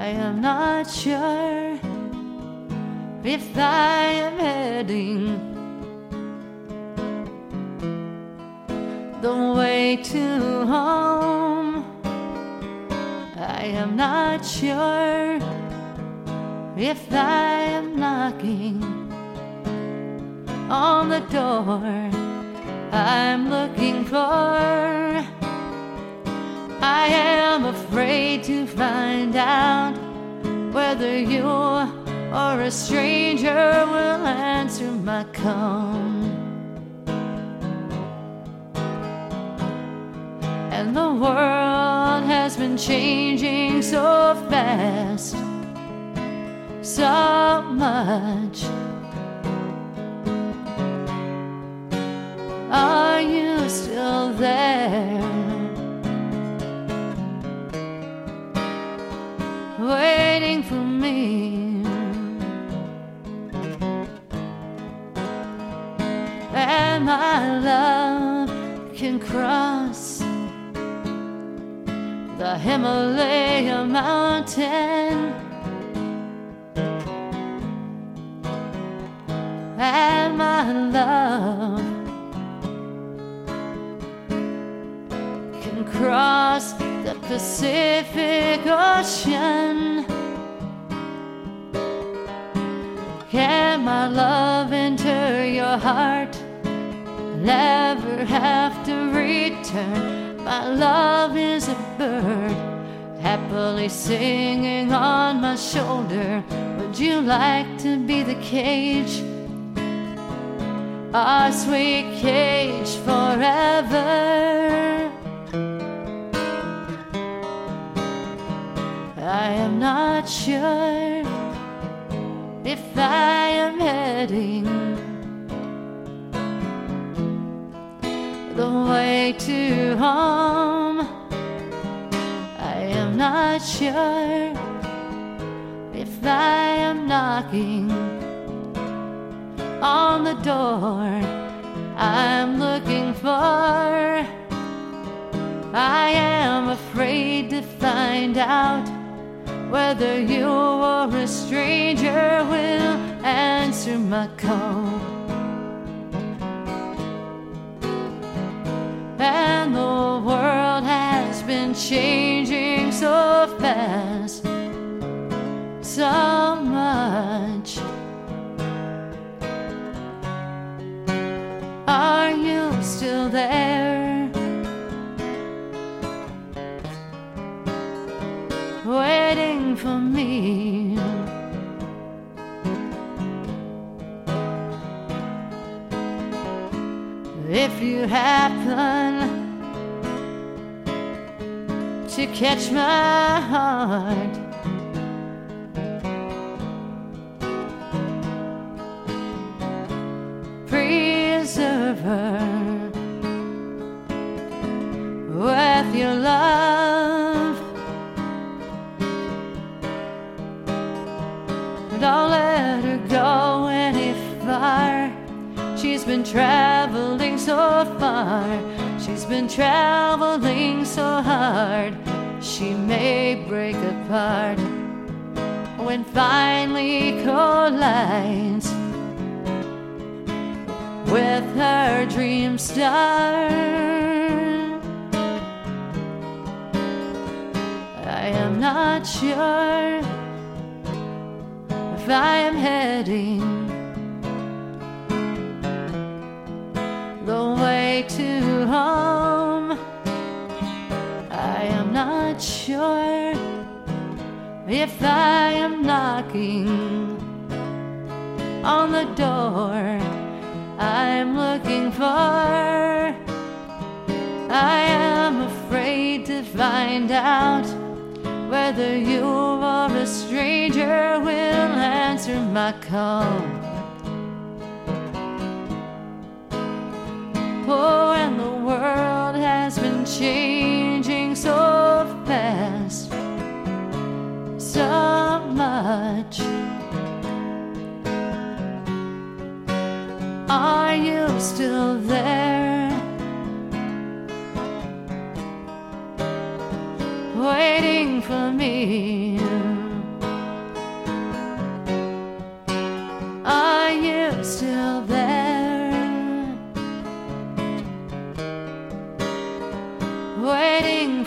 I am not sure if I am heading the way to home. I am not sure if I am knocking on the door I'm looking for. I afraid to find out whether you or a stranger will answer my call. And the world has been changing so fast, so much. Are you still there? And my love can cross the Himalaya mountain. And my love can cross the Pacific Ocean. Can my love enter your heart? Never have to return. My love is a bird happily singing on my shoulder. Would you like to be the cage? Our sweet cage forever. I am not sure if I am heading the way to home. I am not sure if I am knocking on the door I'm looking for. I am afraid to find out whether you or a stranger will answer my call. Changing so fast, so much. Are you still there? Waiting for me. If you happen to catch my heart. Preserve so far. She's been traveling so hard. She may break apart when finally collides with her dream star. I am not sure if I am heading to home. I am not sure if I am knocking on the door I'm looking for. I am afraid to find out whether you or a stranger will answer my call. Oh, and the world has been changing so fast, so much. Are you still there? Waiting for me.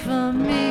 for me.